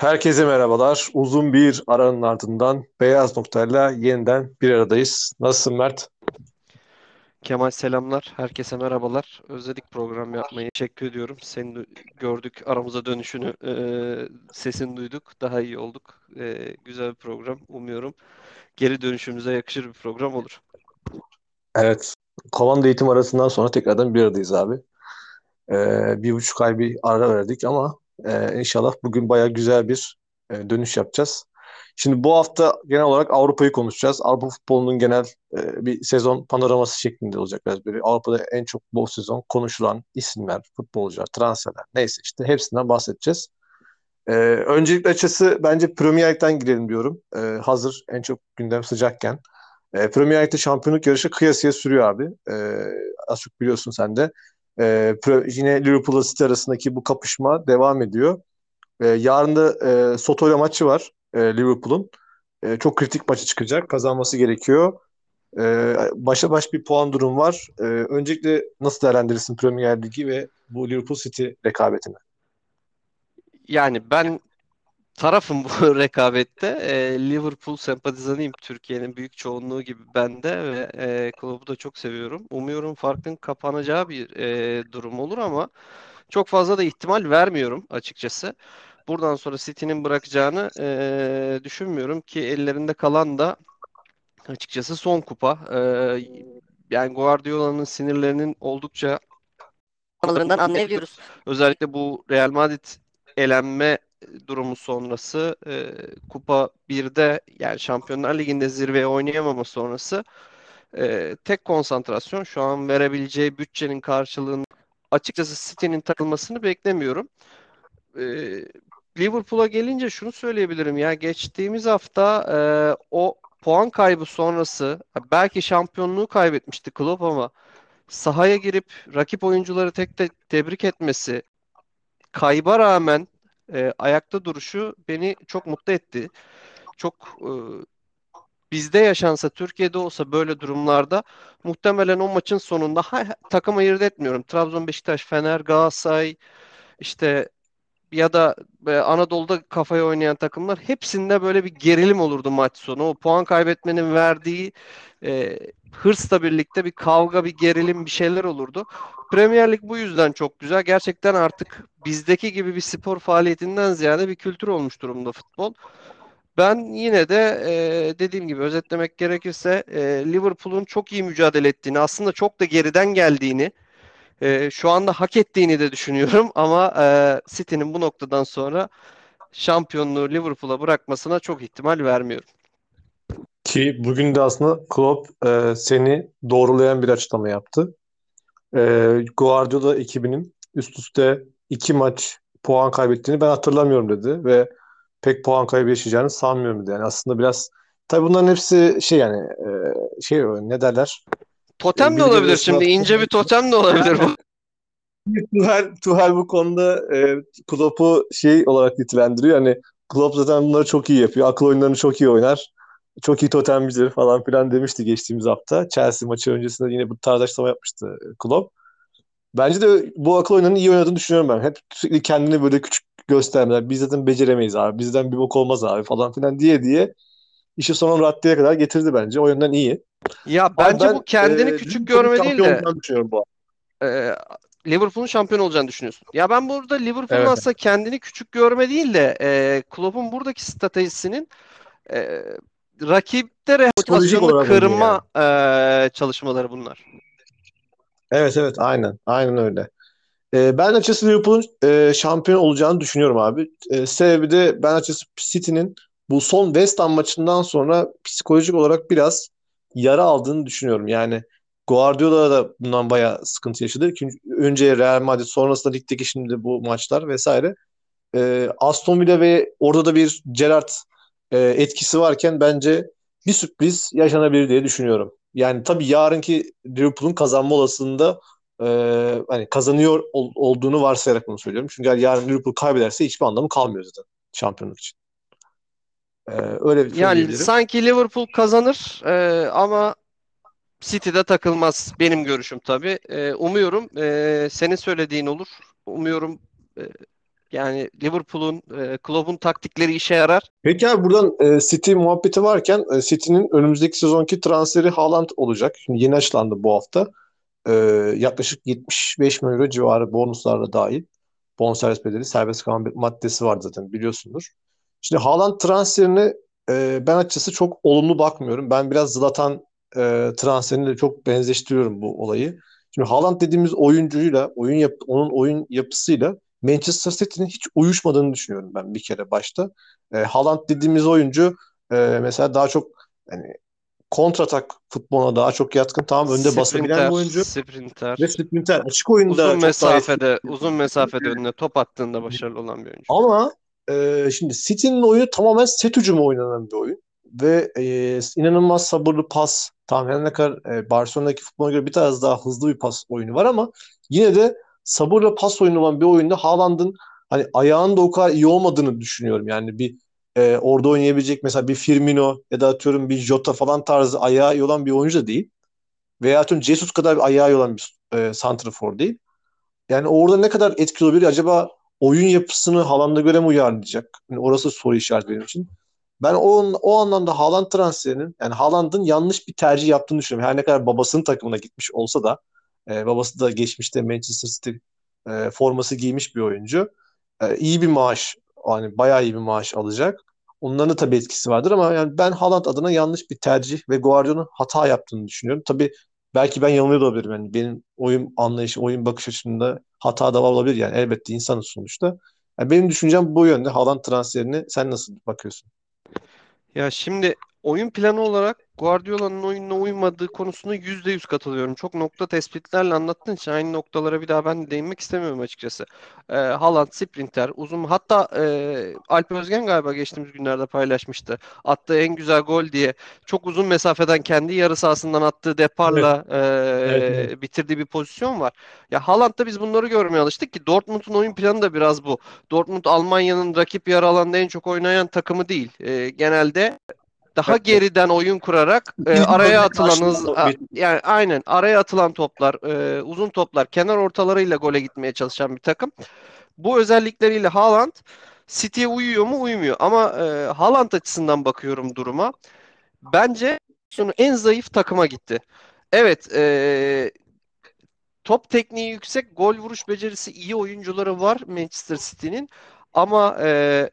Herkese merhabalar. Uzun bir aranın ardından Beyaz Nokta'yla yeniden bir aradayız. Nasılsın Mert? Kemal selamlar. Herkese merhabalar. Özledik program yapmayı. Teşekkür ediyorum. Seni gördük. Aramıza dönüşünü, e, sesini duyduk. Daha iyi olduk. E, güzel bir program. Umuyorum geri dönüşümüze yakışır bir program olur. Evet. Komando eğitim arasından sonra tekrardan bir aradayız abi. Ee, bir buçuk ay bir ara verdik ama e, inşallah bugün baya güzel bir e, dönüş yapacağız. Şimdi bu hafta genel olarak Avrupa'yı konuşacağız. Avrupa futbolunun genel e, bir sezon panoraması şeklinde olacak biraz böyle. Avrupa'da en çok bu sezon konuşulan isimler, futbolcular, transferler neyse işte hepsinden bahsedeceğiz. E, öncelikle açısı bence Premier Lig'den girelim diyorum. E, hazır en çok gündem sıcakken. E, Premier Lig'de şampiyonluk yarışı kıyasıya sürüyor abi. E, az çok biliyorsun sen de. E, yine Liverpool'la City arasındaki bu kapışma devam ediyor. E, yarın da e, Soto ile maçı var e, Liverpool'un. E, çok kritik maçı çıkacak. Kazanması gerekiyor. E, başa baş bir puan durum var. E, öncelikle nasıl değerlendirirsin Premier Ligi ve bu Liverpool City rekabetini? Yani ben tarafım bu rekabette. E, Liverpool sempatizanıyım. Türkiye'nin büyük çoğunluğu gibi ben de ve e, kulübü de çok seviyorum. Umuyorum farkın kapanacağı bir e, durum olur ama çok fazla da ihtimal vermiyorum açıkçası. Buradan sonra City'nin bırakacağını e, düşünmüyorum ki ellerinde kalan da açıkçası son kupa. E, yani Guardiola'nın sinirlerinin oldukça anlayabiliyoruz. Özellikle bu Real Madrid elenme durumu sonrası e, Kupa 1'de yani Şampiyonlar Ligi'nde zirveye oynayamama sonrası e, tek konsantrasyon şu an verebileceği bütçenin karşılığını açıkçası City'nin takılmasını beklemiyorum. E, Liverpool'a gelince şunu söyleyebilirim ya geçtiğimiz hafta e, o puan kaybı sonrası belki şampiyonluğu kaybetmişti Klopp ama sahaya girip rakip oyuncuları tek de tebrik etmesi kayba rağmen e, ayakta duruşu beni çok mutlu etti. Çok e, bizde yaşansa, Türkiye'de olsa böyle durumlarda muhtemelen o maçın sonunda ha, takım ayırt etmiyorum. Trabzon, Beşiktaş, Fener, Galatasaray işte ya da e, Anadolu'da kafaya oynayan takımlar hepsinde böyle bir gerilim olurdu maç sonu. O puan kaybetmenin verdiği e, hırsla birlikte bir kavga, bir gerilim, bir şeyler olurdu. Premier Lig bu yüzden çok güzel. Gerçekten artık bizdeki gibi bir spor faaliyetinden ziyade bir kültür olmuş durumda futbol. Ben yine de e, dediğim gibi özetlemek gerekirse e, Liverpool'un çok iyi mücadele ettiğini, aslında çok da geriden geldiğini, e, şu anda hak ettiğini de düşünüyorum. Ama e, City'nin bu noktadan sonra şampiyonluğu Liverpool'a bırakmasına çok ihtimal vermiyorum. Ki bugün de aslında Klopp e, seni doğrulayan bir açıklama yaptı. E, Guardiola ekibinin üst üste iki maç puan kaybettiğini ben hatırlamıyorum dedi ve pek puan kaybı yaşayacağını sanmıyorum dedi. Yani aslında biraz tabii bunların hepsi şey yani e, şey ne derler? Totem de olabilir şimdi ince bir totem de olabilir bu. Tuhal, Tuhal bu konuda e, Klopp'u şey olarak nitelendiriyor. Hani Klopp zaten bunları çok iyi yapıyor. Akıl oyunlarını çok iyi oynar. Çok iyi totemcidir falan filan demişti geçtiğimiz hafta. Chelsea maçı öncesinde yine bu tarz açıklama yapmıştı e, Klopp. Bence de bu akıl oyunlarını iyi oynadığını düşünüyorum ben. Hep sürekli kendini böyle küçük göstermeler. Biz zaten beceremeyiz abi. Bizden bir bok olmaz abi falan filan diye diye işi son raddeye kadar getirdi bence. O yönden iyi. Ya bence ben, bu kendini e, küçük görme değil de bu. E, Liverpool'un şampiyon olacağını düşünüyorsun. Ya ben burada Liverpool'un evet. aslında kendini küçük görme değil de e, Klopp'un buradaki stratejisinin e, rakipte rehabilitasyonu kırma yani. e, çalışmaları bunlar. Evet evet aynen. Aynen öyle. E, ben açıkçası Liverpool'un e, şampiyon olacağını düşünüyorum abi. E, sebebi de ben açıkçası City'nin bu son West Ham maçından sonra psikolojik olarak biraz yara aldığını düşünüyorum. Yani Guardiola da bundan bayağı sıkıntı yaşadı. Çünkü önce Real Madrid sonrasında ligdeki şimdi bu maçlar vesaire. E, Aston Villa ve orada da bir Gerrard e, etkisi varken bence bir sürpriz yaşanabilir diye düşünüyorum. Yani tabii yarınki Liverpool'un kazanma olasılığında e, hani kazanıyor ol, olduğunu varsayarak bunu söylüyorum. Çünkü yarın Liverpool kaybederse hiçbir anlamı kalmıyor zaten şampiyonluk için. Ee, öyle bir Yani sanki Liverpool kazanır e, ama City'de takılmaz benim görüşüm tabii. E, umuyorum e, senin söylediğin olur. Umuyorum e, Yani Liverpool'un, e, Klopp'un taktikleri işe yarar. Peki abi buradan e, City muhabbeti varken e, City'nin önümüzdeki sezonki transferi Haaland olacak. Şimdi yeni açıklandı bu hafta. E, yaklaşık 75 milyon euro civarı bonuslarla dahil. Bonservis bedeli serbest kalan bir maddesi var zaten biliyorsundur. Şimdi Haaland transferini e, ben açıkçası çok olumlu bakmıyorum. Ben biraz Zlatan e, transferini de çok benzeştiriyorum bu olayı. Şimdi Haaland dediğimiz oyuncuyla, oyun yap onun oyun yapısıyla Manchester City'nin hiç uyuşmadığını düşünüyorum ben bir kere başta. E, Haaland dediğimiz oyuncu e, mesela daha çok hani kontratak futboluna daha çok yatkın. Tamam önde basabilen bir oyuncu. Sprinter. Ve sprinter. Açık oyunda uzun mesafede, uzun mesafede önüne top attığında başarılı olan bir oyuncu. Ama e, şimdi City'nin oyunu tamamen set hücumu oynanan bir oyun. Ve e, inanılmaz sabırlı pas. Tamam ne kadar e, Barcelona'daki futbola göre bir tarz daha hızlı bir pas oyunu var ama yine de sabırla pas oyunu olan bir oyunda Haaland'ın hani ayağının da o kadar iyi olmadığını düşünüyorum. Yani bir e, orada oynayabilecek mesela bir Firmino ya da atıyorum bir Jota falan tarzı ayağı iyi olan bir oyuncu da değil. Veya atıyorum Jesus kadar bir ayağı iyi olan bir e, santrafor değil. Yani orada ne kadar etkili olabilir? Acaba oyun yapısını Haaland'a göre mi uyarlayacak? Yani orası soru işareti benim için. Ben o, o anlamda Haaland transferinin yani Haaland'ın yanlış bir tercih yaptığını düşünüyorum. Her ne kadar babasının takımına gitmiş olsa da e, babası da geçmişte Manchester City e, forması giymiş bir oyuncu. E, iyi bir maaş yani bayağı iyi bir maaş alacak. Onların da tabii etkisi vardır ama yani ben Haaland adına yanlış bir tercih ve Guardiola'nın hata yaptığını düşünüyorum. Tabii belki ben yanılıyor da olabilirim. Yani benim oyun anlayışı, oyun bakış açımda hata da olabilir yani elbette insanız sonuçta. Yani benim düşüncem bu yönde. Haaland transferini sen nasıl bakıyorsun? Ya şimdi oyun planı olarak Guardiola'nın oyununa uymadığı konusunda %100 katılıyorum. Çok nokta tespitlerle anlattığın için aynı noktalara bir daha ben de değinmek istemiyorum açıkçası. Ee, Haaland, sprinter, uzun hatta e, Alp Özgen galiba geçtiğimiz günlerde paylaşmıştı. Attığı en güzel gol diye çok uzun mesafeden kendi yarı sahasından attığı deparla e, Evet, evet. bitirdiği bir pozisyon var. Ya Haaland'da biz bunları görmeye alıştık ki Dortmund'un oyun planı da biraz bu. Dortmund Almanya'nın rakip yarı alanda en çok oynayan takımı değil. E, genelde daha Evet. geriden oyun kurarak e, araya atılan hız a- yani aynen araya atılan toplar, e, uzun toplar, kenar ortalarıyla gole gitmeye çalışan bir takım. Bu özellikleriyle Haaland City'ye uyuyor mu? Uymuyor. Ama e, Haaland açısından bakıyorum duruma. Bence en zayıf takıma gitti. Evet, e, top tekniği yüksek, gol vuruş becerisi iyi oyuncuları var Manchester City'nin. Ama e,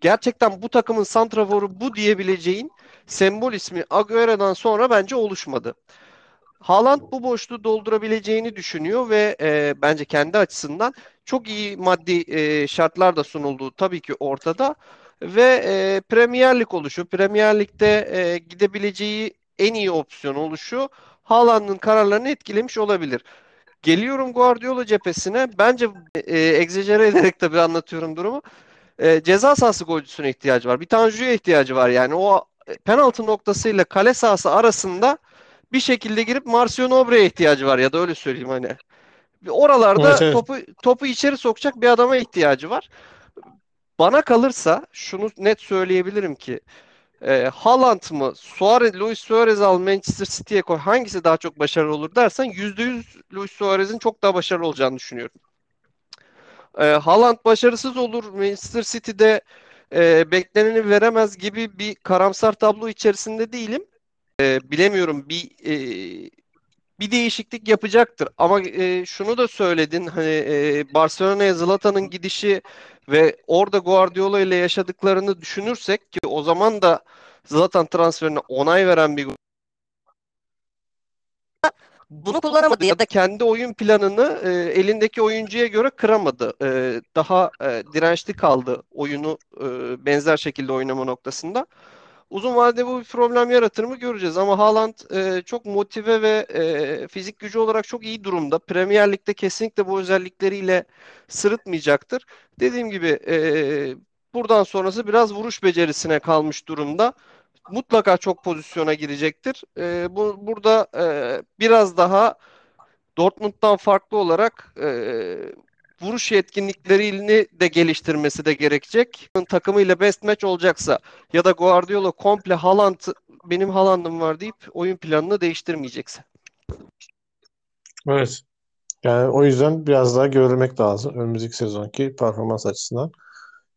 gerçekten bu takımın santraforu bu diyebileceğin sembol ismi Agüero'dan sonra bence oluşmadı. Haaland bu boşluğu doldurabileceğini düşünüyor ve e, bence kendi açısından çok iyi maddi e, şartlar da sunulduğu tabii ki ortada ve e, Premier Lig oluşu, Premier Lig'de e, gidebileceği en iyi opsiyon oluşu Haaland'ın kararlarını etkilemiş olabilir. Geliyorum Guardiola cephesine. Bence e, egzajere ederek tabii anlatıyorum durumu e, ceza sahası golcüsüne ihtiyacı var. Bir Tanju'ya ihtiyacı var yani. O e, penaltı noktasıyla kale sahası arasında bir şekilde girip Marcio Nobre'ye ihtiyacı var ya da öyle söyleyeyim hani. Oralarda Evet, evet. topu topu içeri sokacak bir adama ihtiyacı var. Bana kalırsa şunu net söyleyebilirim ki e, Haaland mı Suarez, Luis Suarez al Manchester City'ye koy hangisi daha çok başarılı olur dersen %100 Luis Suarez'in çok daha başarılı olacağını düşünüyorum. E, Haaland başarısız olur. Manchester City'de e, bekleneni veremez gibi bir karamsar tablo içerisinde değilim. E, bilemiyorum bir e, bir değişiklik yapacaktır. Ama e, şunu da söyledin hani e, Barcelona'ya Zlatan'ın gidişi ve orada Guardiola ile yaşadıklarını düşünürsek ki o zaman da Zlatan transferine onay veren bir Bunu kullanamadı ya da kendi oyun planını e, elindeki oyuncuya göre kıramadı. E, daha e, dirençli kaldı oyunu e, benzer şekilde oynama noktasında. Uzun vadede bu bir problem yaratır mı göreceğiz ama Haaland e, çok motive ve e, fizik gücü olarak çok iyi durumda. Premier Lig'de kesinlikle bu özellikleriyle sırıtmayacaktır. Dediğim gibi e, buradan sonrası biraz vuruş becerisine kalmış durumda. Mutlaka çok pozisyona girecektir. E, bu burada e, biraz daha Dortmund'dan farklı olarak e, vuruş yetkinliklerini de geliştirmesi de gerekecek. Takımıyla best match olacaksa ya da Guardiola komple Haaland benim Haaland'ım var deyip oyun planını değiştirmeyecekse. Evet. Yani o yüzden biraz daha görmek lazım önümüzdeki sezonki performans açısından.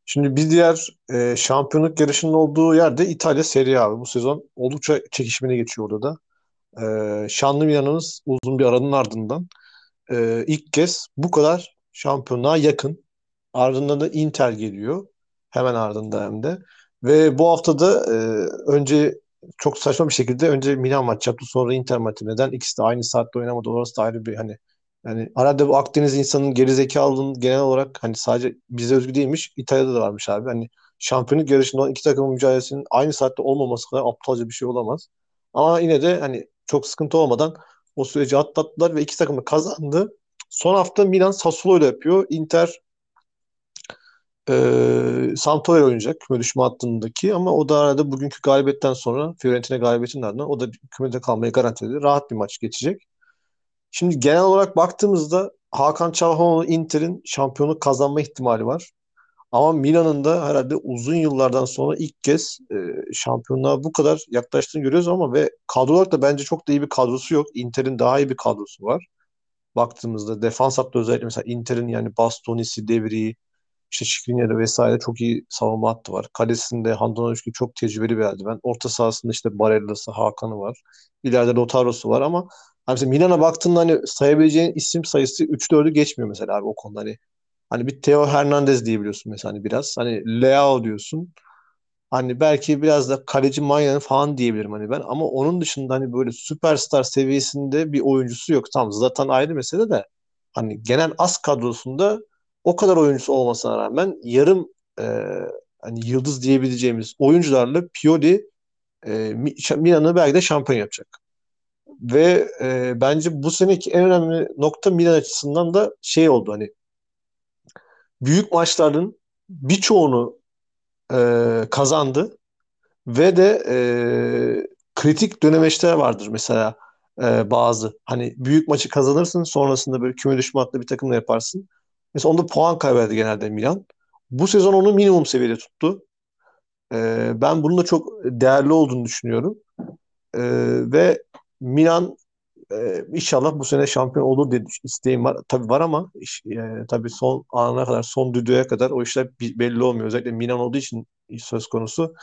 Şimdi bir diğer e, şampiyonluk yarışının olduğu yerde İtalya Serie A. Bu sezon oldukça çekişmeli geçiyor orada da. E, şanlı Milan'ımız uzun bir aranın ardından e, ilk kez bu kadar şampiyonluğa yakın. Ardından da Inter geliyor. Hemen ardında hem de. Ve bu haftada e, önce çok saçma bir şekilde önce Milan maç yaptı sonra Inter maçı. Neden? İkisi de aynı saatte oynamadı. Orası da ayrı bir hani yani arada bu Akdeniz insanın gerizekalılığının genel olarak hani sadece bize özgü değilmiş. İtalya'da da varmış abi. Hani şampiyonluk yarışında iki takımın mücadelesinin aynı saatte olmaması kadar aptalca bir şey olamaz. Ama yine de hani çok sıkıntı olmadan o süreci atlattılar ve iki takım da kazandı. Son hafta Milan Sassuolo ile yapıyor. Inter e, Sampdoria oynayacak küme düşme hattındaki ama o da arada bugünkü galibiyetten sonra Fiorentina galibiyetinden ardından o da kümede kalmayı garantiledi. Rahat bir maç geçecek. Şimdi genel olarak baktığımızda Hakan Çalhanoğlu Inter'in şampiyonluk kazanma ihtimali var. Ama Milan'ın da herhalde uzun yıllardan sonra ilk kez e, şampiyonluğa bu kadar yaklaştığını görüyoruz ama ve kadro olarak da bence çok da iyi bir kadrosu yok. Inter'in daha iyi bir kadrosu var. Baktığımızda defans hattı özellikle mesela Inter'in yani Bastoni'si, Devri'yi, işte Skriniar'ı vesaire çok iyi savunma hattı var. Kalesinde Handanovic çok tecrübeli bir eldiven. Orta sahasında işte Barella'sı, Hakan'ı var. İleride Lautaro'su var ama hani mesela Milan'a baktığında hani sayabileceğin isim sayısı 3-4'ü geçmiyor mesela abi o konuda. Hani, hani bir Theo Hernandez diyebiliyorsun mesela hani biraz. Hani Leao diyorsun. Hani belki biraz da kaleci Manya'nın falan diyebilirim hani ben. Ama onun dışında hani böyle süperstar seviyesinde bir oyuncusu yok. Tamam zaten ayrı mesele de hani genel az kadrosunda o kadar oyuncusu olmasına rağmen yarım e, hani yıldız diyebileceğimiz oyuncularla Pioli e, Milan'ı belki de şampiyon yapacak. Ve e, bence bu seneki en önemli nokta Milan açısından da şey oldu hani büyük maçların birçoğunu e, kazandı ve de e, kritik dönemeçler vardır mesela e, bazı. Hani büyük maçı kazanırsın sonrasında böyle küme düşme hattında bir takımla yaparsın. Mesela onda puan kaybetti genelde Milan. Bu sezon onu minimum seviyede tuttu. E, ben bunun da çok değerli olduğunu düşünüyorum. E, ve Milan e, inşallah bu sene şampiyon olur diye isteğim var. Tabii var ama e, tabii son ana kadar, son düdüğe kadar o işler belli olmuyor. Özellikle Milan olduğu için söz konusu.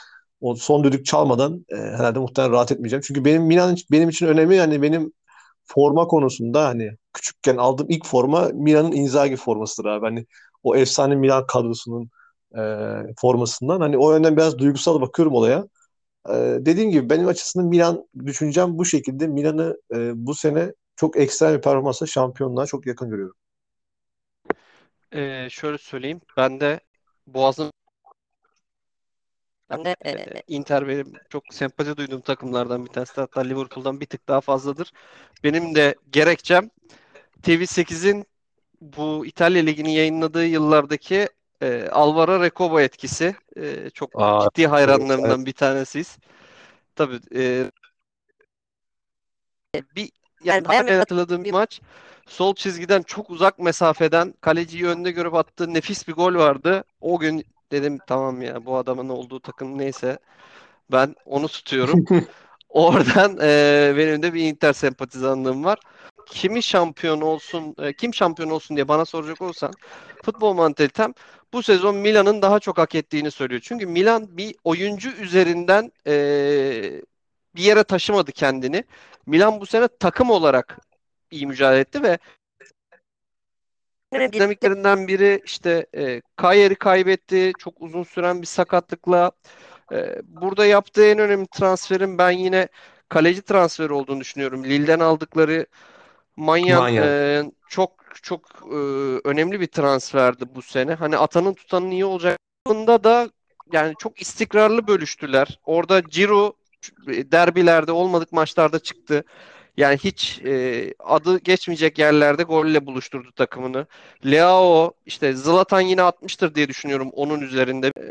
O son düdük çalmadan e, herhalde muhtemelen rahat etmeyeceğim. Çünkü benim Milan benim için önemli. Yani benim forma konusunda hani küçükken aldığım ilk forma Milan'ın Inzaghi formasıdır abi. Hani o efsane Milan kadrosunun e, formasından. Hani o yönden biraz duygusal bakıyorum olaya. E, dediğim gibi benim açısından Milan düşüncem bu şekilde. Milan'ı e, bu sene çok ekstrem bir performansla şampiyonluğa çok yakın görüyorum. Ee, şöyle söyleyeyim. Ben de Boğaz'ın Ben de e, Inter benim çok sempati duyduğum takımlardan bir tanesi. Hatta Liverpool'dan bir tık daha fazladır. Benim de gerekçem TV8'in bu İtalya Ligi'ni yayınladığı yıllardaki e, Alvaro Recoba etkisi. E, çok Aa, ciddi hayranlarından evet. bir tanesiyiz. Tabii e, bir yani bayağı hatırladığım bir maç. Sol çizgiden çok uzak mesafeden kaleciyi önde görüp attığı nefis bir gol vardı. O gün dedim tamam ya bu adamın olduğu takım neyse ben onu tutuyorum. Oradan e, benim de bir Inter sempatizanlığım var. Kimi şampiyon olsun, e, kim şampiyon olsun diye bana soracak olsan futbol mantalitem bu sezon Milan'ın daha çok hak ettiğini söylüyor. Çünkü Milan bir oyuncu üzerinden e, bir yere taşımadı kendini. Milan bu sene takım olarak iyi mücadele etti ve dinamiklerinden biri işte e, Kayer'i kaybetti. Çok uzun süren bir sakatlıkla. E, burada yaptığı en önemli transferin ben yine kaleci transferi olduğunu düşünüyorum. Lille'den aldıkları Manyan Manyan. e, çok çok e, önemli bir transferdi bu sene. Hani atanın tutanın iyi olacak. Bunda da yani çok istikrarlı bölüştüler. Orada Ciro derbilerde olmadık maçlarda çıktı. Yani hiç e, adı geçmeyecek yerlerde golle buluşturdu takımını. Leao işte Zlatan yine atmıştır diye düşünüyorum onun üzerinde. E,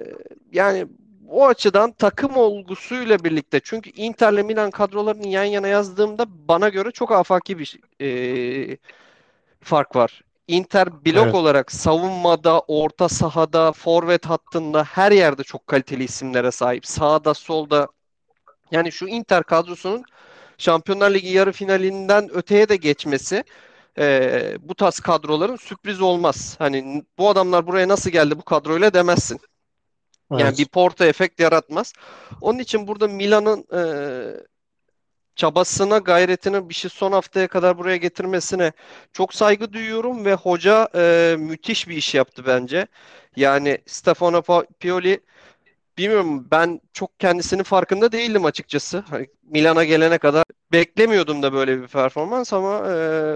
yani o açıdan takım olgusuyla birlikte çünkü Inter'le Milan kadrolarını yan yana yazdığımda bana göre çok afaki bir e, fark var. Inter blok Evet. olarak savunmada, orta sahada, forvet hattında her yerde çok kaliteli isimlere sahip. Sağda, solda. Yani şu Inter kadrosunun Şampiyonlar Ligi yarı finalinden öteye de geçmesi e, bu tarz kadroların sürpriz olmaz. Hani bu adamlar buraya nasıl geldi bu kadroyla demezsin. Yani Evet. bir Porto efekt yaratmaz. Onun için burada Milan'ın e, çabasına, gayretine bir şey son haftaya kadar buraya getirmesine çok saygı duyuyorum ve hoca e, müthiş bir iş yaptı bence. Yani Stefano Pioli bilmiyorum ben çok kendisinin farkında değildim açıkçası. Hani Milan'a gelene kadar beklemiyordum da böyle bir performans ama e,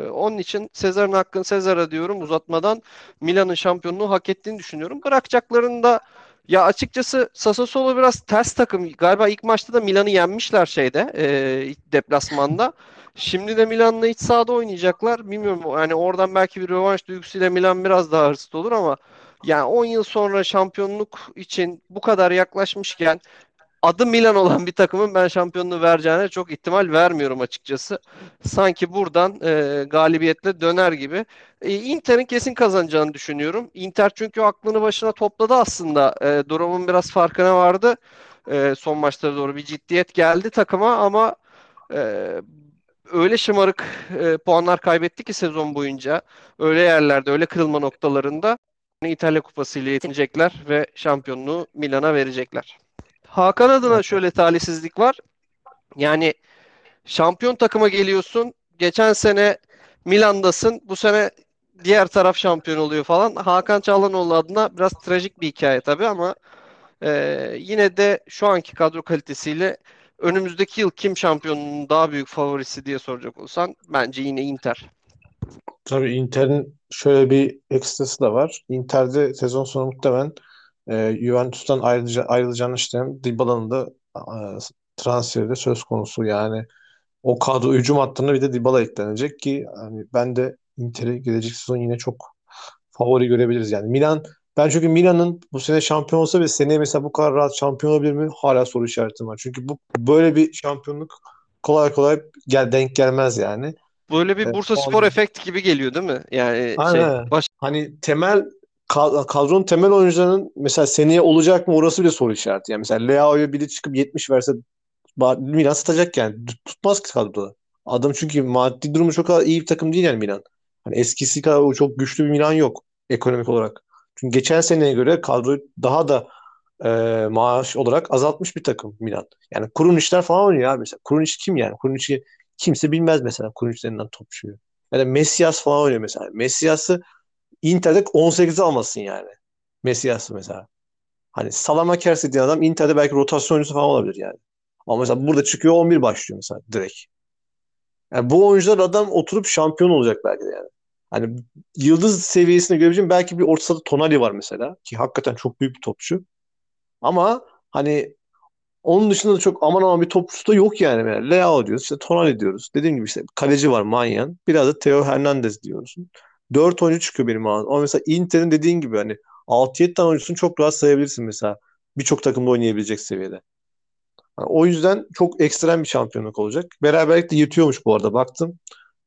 onun için Sezar'ın hakkını Sezar'a diyorum uzatmadan Milan'ın şampiyonluğu hak ettiğini düşünüyorum. Bırakacaklarında ya açıkçası Sassuolo biraz ters takım. Galiba ilk maçta da Milan'ı yenmişler şeyde, e, deplasmanda. Şimdi de Milan'la iç sahada oynayacaklar. Bilmiyorum yani oradan belki bir rövanş duygusuyla Milan biraz daha hırslı olur ama yani 10 yıl sonra şampiyonluk için bu kadar yaklaşmışken adı Milan olan bir takımın ben şampiyonluğu vereceğine çok ihtimal vermiyorum açıkçası. Sanki buradan e, galibiyetle döner gibi. E, Inter'in kesin kazanacağını düşünüyorum. Inter çünkü aklını başına topladı aslında. E, durumun biraz farkına vardı. E, son maçlara doğru bir ciddiyet geldi takıma ama e, öyle şımarık e, puanlar kaybetti ki sezon boyunca. Öyle yerlerde, öyle kırılma noktalarında İtalya Kupası ile yetinecekler ve şampiyonluğu Milan'a verecekler. Hakan adına şöyle talihsizlik var. Yani şampiyon takıma geliyorsun. Geçen sene Milan'dasın. Bu sene diğer taraf şampiyon oluyor falan. Hakan Çalhanoğlu adına biraz trajik bir hikaye tabii ama e, yine de şu anki kadro kalitesiyle önümüzdeki yıl kim şampiyonun daha büyük favorisi diye soracak olsan bence yine Inter. Tabii Inter'in şöyle bir ekstrası da var. Inter'de sezon sonu muhtemelen e, Juventus'tan ayrıca, ayrılacağını düşünen Dybala'nın da e, transferi de söz konusu. Yani o kadro hücum hattına bir de Dybala eklenecek ki hani ben de Inter'i gelecek sezon yine çok favori görebiliriz. Yani Milan ben çünkü Milan'ın bu sene şampiyon olsa ve seneye mesela bu kadar rahat şampiyon olabilir mi? Hala soru işaretim var. Çünkü bu böyle bir şampiyonluk kolay kolay gel, denk gelmez yani. Böyle bir Bursa o Spor efekti gibi geliyor değil mi? Yani şey Aynen. baş Hani temel kadronun temel oyuncularının mesela seneye olacak mı orası bile soru işareti. Yani mesela Leao'ya biri çıkıp 70 verse Milan satacak yani. Tut- Tutmaz ki kadroda. Adam çünkü maddi durumu çok iyi bir takım değil yani Milan. Hani eskisi kadar çok güçlü bir Milan yok ekonomik olarak. Çünkü geçen seneye göre kadroyu daha da e, maaş olarak azaltmış bir takım Milan. Yani Krunićler falan oynuyor abi mesela. Krunić kim yani? Krunić'i kimse bilmez mesela Krunić denilen topçuyu. Ya da Messias falan oynuyor mesela. Messias'ı Inter'de 18'e almasın yani. Messias'ı mesela. Hani Salamakers dediğin adam Inter'de belki rotasyon oyuncusu falan olabilir yani. Ama mesela burada çıkıyor 11 başlıyor mesela direkt. Yani bu oyuncular adam oturup şampiyon olacak belki de yani. Hani yıldız seviyesine görebileceğim belki bir orta Tonali var mesela ki hakikaten çok büyük bir topçu. Ama hani onun dışında da çok aman aman bir topçusu da yok yani. yani Leao diyoruz, işte Tonali diyoruz. Dediğim gibi işte kaleci var Manyan. Biraz da Theo Hernandez diyorsun. Dört oyuncu çıkıyor benim ağzım. Ama mesela Inter'in dediğin gibi hani 6-7 tane oyuncusunu çok rahat sayabilirsin mesela. Birçok takımda oynayabilecek seviyede. Yani o yüzden çok ekstrem bir şampiyonluk olacak. Beraberlik de yetiyormuş bu arada baktım.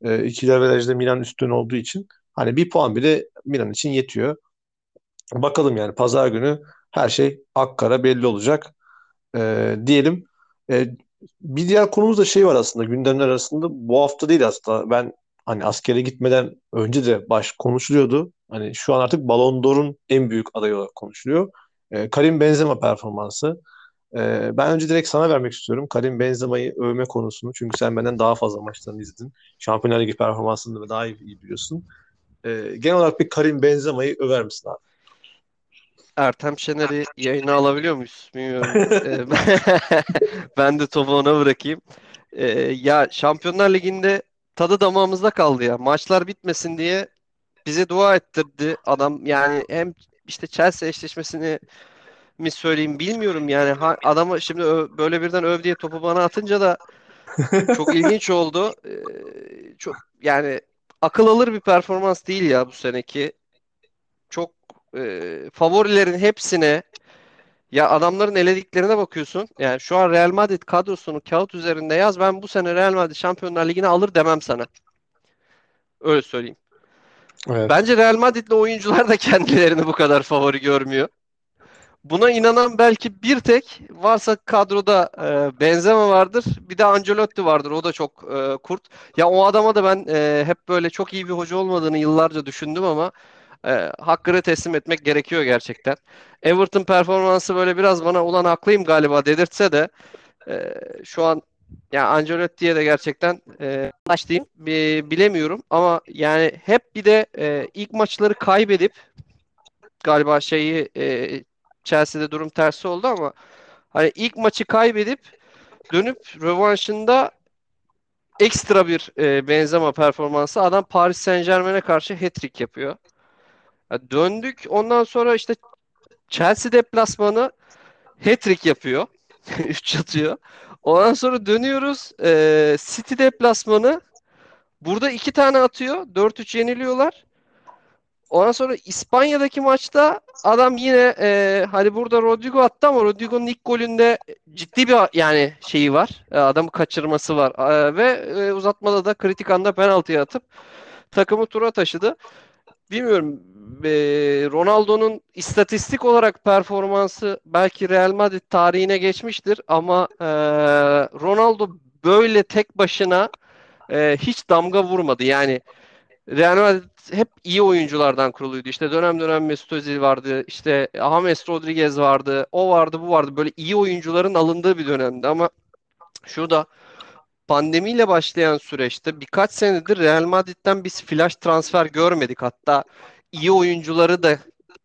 E, ikili averajda Milan üstün olduğu için. Hani bir puan bile Milan için yetiyor. Bakalım yani pazar günü her şey akkara belli olacak. E, diyelim. E, bir diğer konumuz da şey var aslında gündemler arasında. Bu hafta değil aslında. Ben hani askere gitmeden önce de baş konuşuluyordu. Hani şu an artık Ballon d'Or'un en büyük adayı olarak konuşuluyor. E, Karim Benzema performansı. E, ben önce direkt sana vermek istiyorum. Karim Benzema'yı övme konusunu. Çünkü sen benden daha fazla maçlarını izledin. Şampiyonlar Ligi performansını da daha iyi, iyi biliyorsun. E, genel olarak bir Karim Benzema'yı över misin abi? Ertem Şener'i yayına alabiliyor muyuz? Bilmiyorum. Ben de topu ona bırakayım. Ee, ya Şampiyonlar Ligi'nde tadı damağımızda kaldı ya. Maçlar bitmesin diye bize dua ettirdi adam. Yani hem işte Chelsea eşleşmesini mi söyleyeyim bilmiyorum yani. Ha, adamı şimdi ö- böyle birden öv diye topu bana atınca da çok ilginç oldu. Ee, çok yani akıl alır bir performans değil ya bu seneki. Çok e, favorilerin hepsine ya adamların elediklerine bakıyorsun. Yani şu an Real Madrid kadrosunu kağıt üzerinde yaz. Ben bu sene Real Madrid Şampiyonlar Ligi'ni alır demem sana. Öyle söyleyeyim. Evet. Bence Real Madrid'li oyuncular da kendilerini bu kadar favori görmüyor. Buna inanan belki bir tek varsa kadroda e, Benzema vardır. Bir de Ancelotti vardır. O da çok e, kurt. Ya o adama da ben e, hep böyle çok iyi bir hoca olmadığını yıllarca düşündüm ama e, hakkını teslim etmek gerekiyor gerçekten. Everton performansı böyle biraz bana ulan haklıyım galiba dedirtse de e, şu an ya Ancelotti'ye de gerçekten e, başlayayım bilemiyorum ama yani hep bir de e, ilk maçları kaybedip galiba şeyi e, Chelsea'de durum tersi oldu ama hani ilk maçı kaybedip dönüp rövanşında ekstra bir e, Benzema performansı adam Paris Saint-Germain'e karşı hat-trick yapıyor. Ya döndük ondan sonra işte Chelsea deplasmanı hat-trick yapıyor. 3 atıyor. Ondan sonra dönüyoruz. E, City deplasmanı burada 2 tane atıyor. 4-3 yeniliyorlar. Ondan sonra İspanya'daki maçta adam yine e, hani burada Rodrigo attı ama Rodrigo'nun ilk golünde ciddi bir yani şeyi var. E, adamı kaçırması var. E, ve e, uzatmada da kritik anda penaltıya atıp takımı tura taşıdı. Bilmiyorum e, Ronaldo'nun istatistik olarak performansı belki Real Madrid tarihine geçmiştir ama e, Ronaldo böyle tek başına e, hiç damga vurmadı. Yani Real Madrid hep iyi oyunculardan kuruluydu. İşte dönem dönem Mesut Özil vardı. İşte James Rodriguez vardı. O vardı, bu vardı. Böyle iyi oyuncuların alındığı bir dönemdi ama şurada pandemiyle başlayan süreçte birkaç senedir Real Madrid'den biz flash transfer görmedik. Hatta iyi oyuncuları da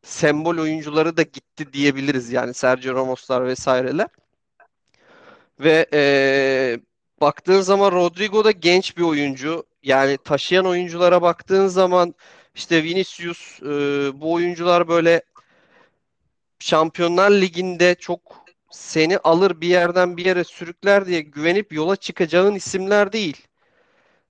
sembol oyuncuları da gitti diyebiliriz. Yani Sergio Ramos'lar vesaireler. Ve ee, baktığın zaman Rodrigo da genç bir oyuncu. Yani taşıyan oyunculara baktığın zaman işte Vinicius e, bu oyuncular böyle Şampiyonlar Ligi'nde çok seni alır bir yerden bir yere sürükler diye güvenip yola çıkacağın isimler değil.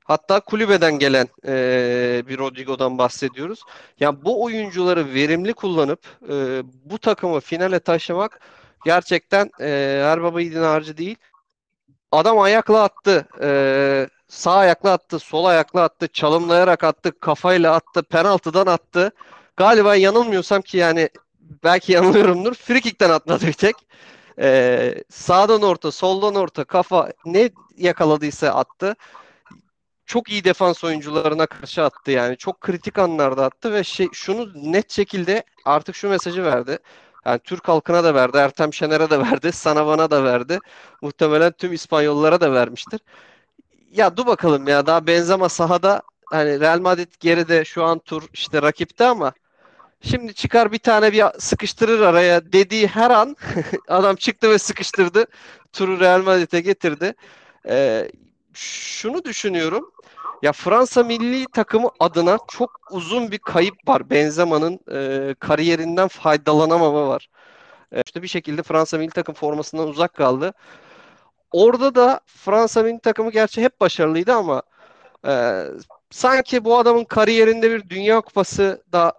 Hatta kulübeden gelen e, bir Rodrigo'dan bahsediyoruz. Yani bu oyuncuları verimli kullanıp e, bu takımı finale taşımak gerçekten e, her baba yiğidin harcı değil. Adam ayakla attı. E, sağ ayakla attı, sol ayakla attı, çalımlayarak attı, kafayla attı, penaltıdan attı. Galiba yanılmıyorsam ki yani belki yanılıyorumdur. Frikikten atmadı bir tek. Ee, sağdan orta, soldan orta, kafa ne yakaladıysa attı. Çok iyi defans oyuncularına karşı attı yani. Çok kritik anlarda attı ve şey, şunu net şekilde artık şu mesajı verdi. Yani Türk halkına da verdi, Ertem Şener'e de verdi, sana bana da verdi. Muhtemelen tüm İspanyollara da vermiştir ya dur bakalım ya daha Benzema sahada hani Real Madrid geride şu an tur işte rakipte ama şimdi çıkar bir tane bir sıkıştırır araya dediği her an adam çıktı ve sıkıştırdı. Turu Real Madrid'e getirdi. Ee, şunu düşünüyorum. Ya Fransa milli takımı adına çok uzun bir kayıp var. Benzema'nın e, kariyerinden faydalanamama var. E, işte bir şekilde Fransa milli takım formasından uzak kaldı. Orada da Fransa milli takımı gerçi hep başarılıydı ama e, sanki bu adamın kariyerinde bir Dünya Kupası da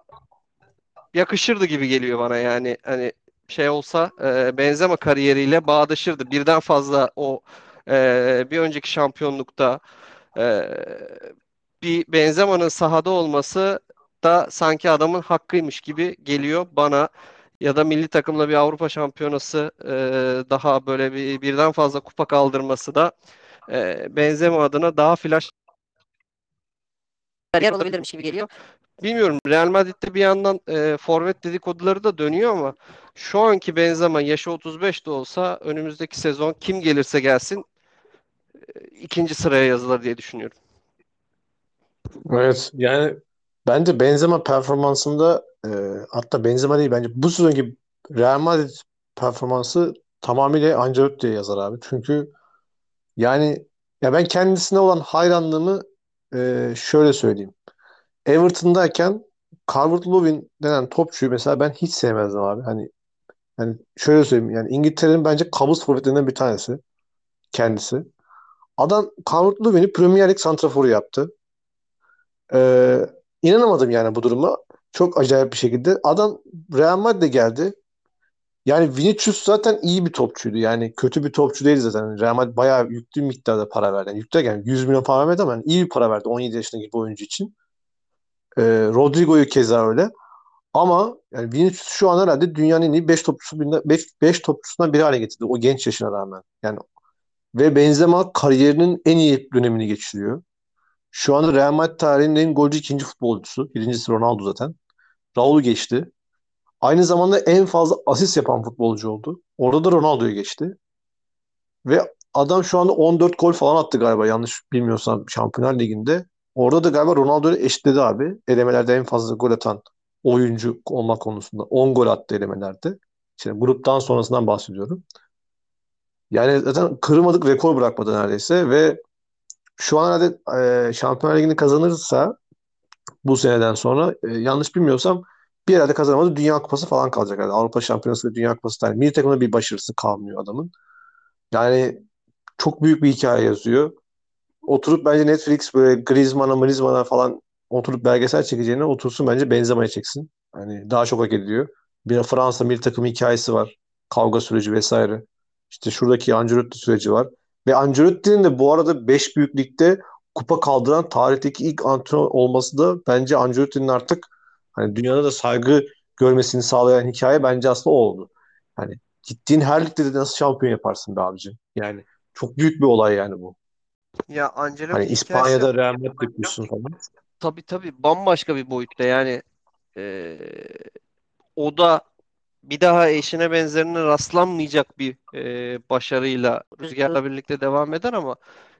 yakışırdı gibi geliyor bana yani hani şey olsa e, Benzema kariyeriyle bağdaşırdı. Birden fazla o e, bir önceki şampiyonlukta e, bir Benzema'nın sahada olması da sanki adamın hakkıymış gibi geliyor bana ya da milli takımla bir Avrupa Şampiyonası e, daha böyle bir birden fazla kupa kaldırması da e, Benzema adına daha flash yer olabilirmiş gibi geliyor. Bilmiyorum. Real Madrid'de bir yandan e, forvet dedikoduları da dönüyor ama şu anki Benzema yaşı 35 de olsa önümüzdeki sezon kim gelirse gelsin ikinci sıraya yazılır diye düşünüyorum. Evet yani bence Benzema performansında e, hatta Benzema değil bence bu sezonki Real Madrid performansı tamamıyla Ancelotti'ye yazar abi. Çünkü yani ya ben kendisine olan hayranlığımı e, şöyle söyleyeyim. Everton'dayken Calvert-Lewin denen topçuyu mesela ben hiç sevmezdim abi. Hani hani şöyle söyleyeyim yani İngiltere'nin bence kabus forvetlerinden bir tanesi kendisi. Adam Calvert-Lewin'i Premier Lig santraforu yaptı. Ee, inanamadım yani bu duruma. Çok acayip bir şekilde. Adam Real Madrid'e geldi. Yani Vinicius zaten iyi bir topçuydu. Yani kötü bir topçu değil zaten. Real Madrid bayağı yüklü miktarda para verdi. Yani yüklü yani 100 milyon para vermedi ama yani iyi bir para verdi 17 yaşındaki bir oyuncu için. Ee, Rodrigo'yu keza öyle. Ama yani Vinicius şu an herhalde dünyanın en iyi 5 topçusu 5 5 topçusundan biri hale getirdi o genç yaşına rağmen. Yani ve Benzema kariyerinin en iyi dönemini geçiriyor. Şu anda Real Madrid tarihinin en golcü ikinci futbolcusu. Birincisi Ronaldo zaten. Raul'u geçti. Aynı zamanda en fazla asist yapan futbolcu oldu. Orada da Ronaldo'yu geçti. Ve adam şu anda 14 gol falan attı galiba yanlış bilmiyorsam Şampiyonlar Ligi'nde. Orada da galiba Ronaldo'yu eşitledi abi. Elemelerde en fazla gol atan oyuncu olmak konusunda. 10 gol attı elemelerde. Şimdi gruptan sonrasından bahsediyorum. Yani zaten kırmadık rekor bırakmadı neredeyse ve şu an herhalde e, Şampiyonlar Ligi'ni kazanırsa bu seneden sonra e, yanlış bilmiyorsam bir herhalde kazanamadı Dünya Kupası falan kalacak herhalde. Avrupa Şampiyonası ve Dünya Kupası tane. Milli takımda bir başarısı kalmıyor adamın. Yani çok büyük bir hikaye yazıyor. Oturup bence Netflix böyle Griezmann'a, Griezmann'a falan oturup belgesel çekeceğine otursun bence Benzema'ya çeksin. Hani daha çok hak ediyor. Bir Fransa milli takımı hikayesi var. Kavga süreci vesaire. İşte şuradaki Ancelotti süreci var. Ve Ancelotti'nin de bu arada 5 büyük ligde kupa kaldıran tarihteki ilk antrenör olması da bence Ancelotti'nin artık hani dünyada da saygı görmesini sağlayan hikaye bence aslında o oldu. Hani gittiğin her ligde de nasıl şampiyon yaparsın be abicim? Yani çok büyük bir olay yani bu. Ya Ancelotti Hani İspanya'da Real Madrid yapıyorsun falan. tabii tabii bambaşka bir boyutta yani e, o da bir daha eşine benzerine rastlanmayacak bir e, başarıyla Rüzgar'la birlikte devam eder ama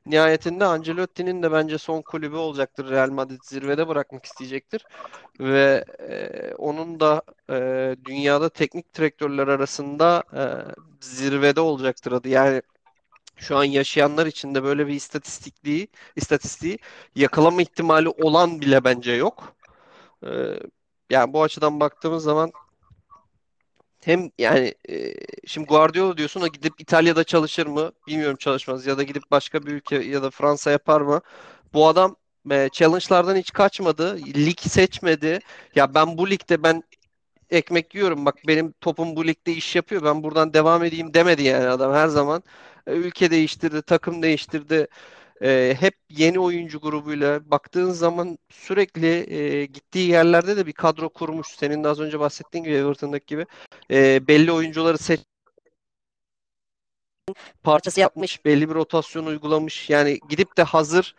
nihayetinde Ancelotti'nin de bence son kulübü olacaktır. Real Madrid zirvede bırakmak isteyecektir ve e, onun da e, dünyada teknik direktörler arasında e, zirvede olacaktır adı. Yani şu an yaşayanlar için de böyle bir istatistikliği, istatistiği yakalama ihtimali olan bile bence yok. Ee, yani bu açıdan baktığımız zaman hem yani e, şimdi Guardiola diyorsun o gidip İtalya'da çalışır mı? Bilmiyorum çalışmaz ya da gidip başka bir ülke ya da Fransa yapar mı? Bu adam e, challenge'lardan hiç kaçmadı. Lig seçmedi. Ya ben bu ligde ben ekmek yiyorum. Bak benim topum bu ligde iş yapıyor. Ben buradan devam edeyim demedi yani adam her zaman. E, ülke değiştirdi, takım değiştirdi. E, hep yeni oyuncu grubuyla baktığın zaman sürekli e, gittiği yerlerde de bir kadro kurmuş. Senin de az önce bahsettiğin gibi Everton'daki gibi e, belli oyuncuları seç parçası yapmış, belli bir rotasyon uygulamış. Yani gidip de hazır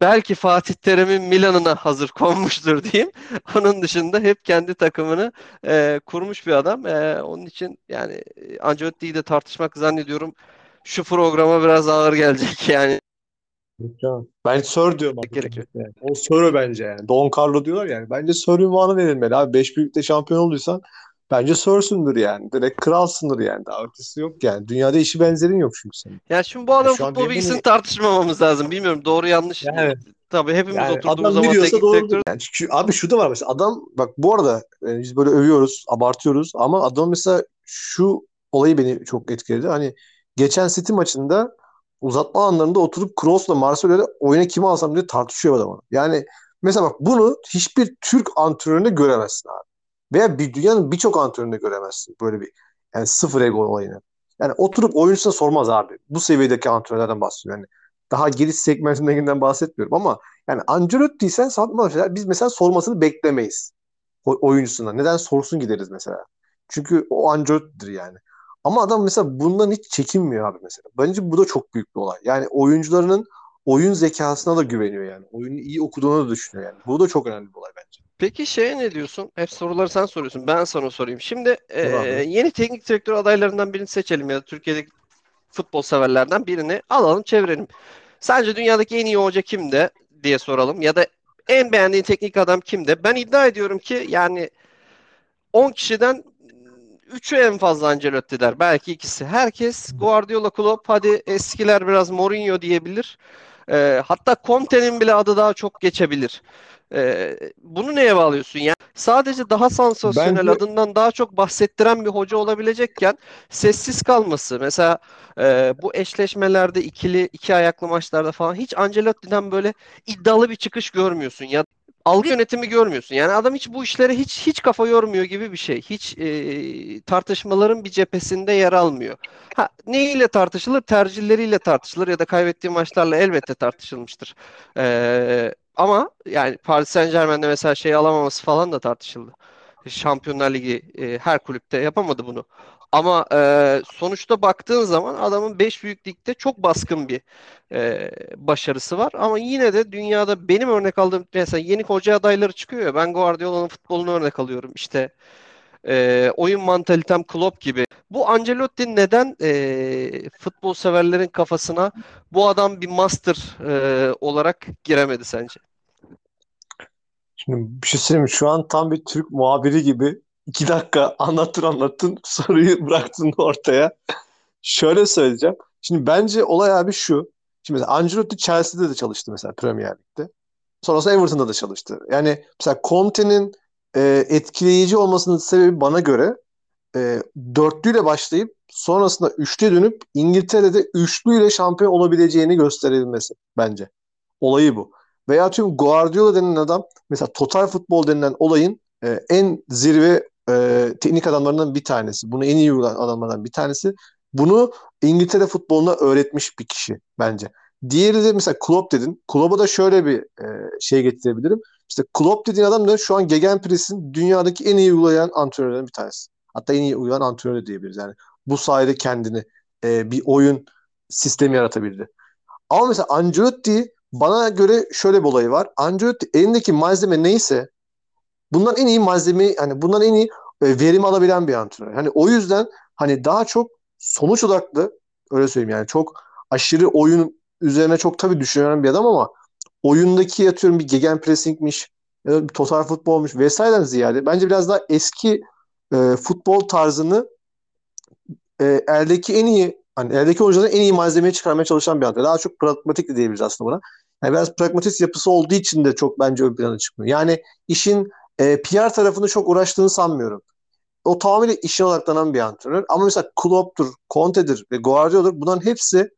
belki Fatih Terim'in Milan'ına hazır konmuştur diyeyim. Onun dışında hep kendi takımını e, kurmuş bir adam. E, onun için yani e, Ancelotti'yi de tartışmak zannediyorum şu programa biraz ağır gelecek yani. Ben Sir diyorum abi. Gerekiyor. Yani. O Sir bence yani. Don Carlo diyorlar yani. Bence Sir ünvanı verilmeli abi. Beş büyükte şampiyon olduysan bence Sir'sündür yani. Direkt kralsındır yani. Daha ötesi yok yani. Dünyada işi benzerin yok çünkü senin. Yani şimdi bu adam an futbol bilgisini mi? tartışmamamız lazım. Bilmiyorum doğru yanlış. Yani- Tabii hepimiz Yani oturduğumuz zaman doğrudur. direktör Yani çünkü abi şu da var mesela adam bak bu arada e, biz böyle övüyoruz, abartıyoruz ama adam mesela şu olayı beni çok etkiledi. Hani geçen City maçında uzatma anlarında oturup Kroos'la Marcelo'yla oyuna kimi alsam diye tartışıyor adam. Yani mesela bak bunu hiçbir Türk antrenöründe göremezsin abi. Veya bir dünyanın birçok antrenöründe göremezsin böyle bir yani sıfır ego olayını. Yani oturup oyuncusuna sormaz abi. Bu seviyedeki antrenörlerden bahsediyorum. Yani daha giriş segmentinden bahsetmiyorum ama yani Ancelotti sen satma mesela biz mesela sormasını beklemeyiz oyuncusuna. Neden sorsun gideriz mesela. Çünkü o Ancelotti'dir yani. Ama adam mesela bundan hiç çekinmiyor abi mesela. Bence bu da çok büyük bir olay. Yani oyuncularının oyun zekasına da güveniyor yani. Oyunu iyi okuduğunu da düşünüyor yani. Bu da çok önemli bir olay bence. Peki şeye ne diyorsun? Hep soruları sen soruyorsun. Ben sana sorayım. Şimdi e, yeni teknik direktör adaylarından birini seçelim ya da Türkiye'deki futbol severlerden birini alalım, çevirelim. Sence dünyadaki en iyi hoca kimde diye soralım ya da en beğendiğin teknik adam kimde? Ben iddia ediyorum ki yani 10 kişiden 3'ü en fazla Ancelotti der. Belki ikisi. Herkes Guardiola Klopp hadi eskiler biraz Mourinho diyebilir. Ee, hatta Conte'nin bile adı daha çok geçebilir. Ee, bunu neye bağlıyorsun ya? Sadece daha sansasyonel Bence- adından daha çok bahsettiren bir hoca olabilecekken sessiz kalması. Mesela e, bu eşleşmelerde ikili iki ayaklı maçlarda falan hiç Ancelotti'den böyle iddialı bir çıkış görmüyorsun ya algı yönetimi görmüyorsun. Yani adam hiç bu işlere hiç hiç kafa yormuyor gibi bir şey. Hiç e, tartışmaların bir cephesinde yer almıyor. Ha, neyle tartışılır? Tercihleriyle tartışılır ya da kaybettiği maçlarla elbette tartışılmıştır. E, ama yani Paris Saint-Germain'de mesela şey alamaması falan da tartışıldı. Şampiyonlar Ligi e, her kulüpte yapamadı bunu. Ama e, sonuçta baktığın zaman adamın 5 büyük ligde çok baskın bir e, başarısı var. Ama yine de dünyada benim örnek aldığım mesela yeni hoca adayları çıkıyor ya ben Guardiola'nın futbolunu örnek alıyorum. İşte e, oyun mantalitem Klopp gibi. Bu Ancelotti neden e, futbol severlerin kafasına bu adam bir master e, olarak giremedi sence? Şimdi bir şey söyleyeyim? Şu an tam bir Türk muhabiri gibi iki dakika anlattın anlattın soruyu bıraktın ortaya. Şöyle söyleyeceğim. Şimdi bence olay abi şu. Şimdi mesela Ancelotti Chelsea'de de çalıştı mesela Premier Lig'de. Sonrasında Everton'da da çalıştı. Yani mesela Conte'nin e, etkileyici olmasının sebebi bana göre e, dörtlüyle başlayıp sonrasında üçlüye dönüp İngiltere'de üçlüyle şampiyon olabileceğini gösterilmesi bence. Olayı bu. Veya tüm Guardiola denilen adam mesela total futbol denilen olayın e, en zirve e, teknik adamlarından bir tanesi. Bunu en iyi adamlardan bir tanesi. Bunu İngiltere futboluna öğretmiş bir kişi bence. Diğeri de mesela Klopp dedin. Klopp'a da şöyle bir e, şey getirebilirim. İşte Klopp dediğin adam da şu an Gegenpress'in dünyadaki en iyi uygulayan antrenörlerden bir tanesi. Hatta en iyi uygulayan antrenör diyebiliriz. Yani bu sayede kendini e, bir oyun sistemi yaratabildi. Ama mesela Ancelotti bana göre şöyle bir olayı var. Ancelotti elindeki malzeme neyse bundan en iyi malzemeyi hani bundan en iyi e, verim alabilen bir antrenör. Hani o yüzden hani daha çok sonuç odaklı öyle söyleyeyim yani çok aşırı oyun üzerine çok tabii düşünen bir adam ama oyundaki yatıyorum bir gegenpressingmiş ya da bir total futbolmuş vesaireden ziyade bence biraz daha eski e, futbol tarzını e, eldeki en iyi hani eldeki oyuncuların en iyi malzemeyi çıkarmaya çalışan bir antrenör. Daha çok pragmatik de diyebiliriz aslında buna. Yani biraz pragmatist yapısı olduğu için de çok bence ön plana çıkmıyor. Yani işin e, PR tarafını çok uğraştığını sanmıyorum. O tamamıyla işine odaklanan bir antrenör. Ama mesela Klopp'tur, Conte'dir ve Guardiola'dır. Bunların hepsi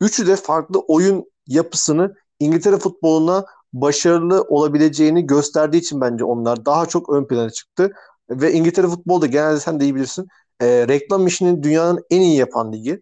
üçü de farklı oyun yapısını İngiltere futboluna başarılı olabileceğini gösterdiği için bence onlar daha çok ön plana çıktı. Ve İngiltere futbolu da genelde sen de iyi bilirsin. E, reklam işini dünyanın en iyi yapan ligi.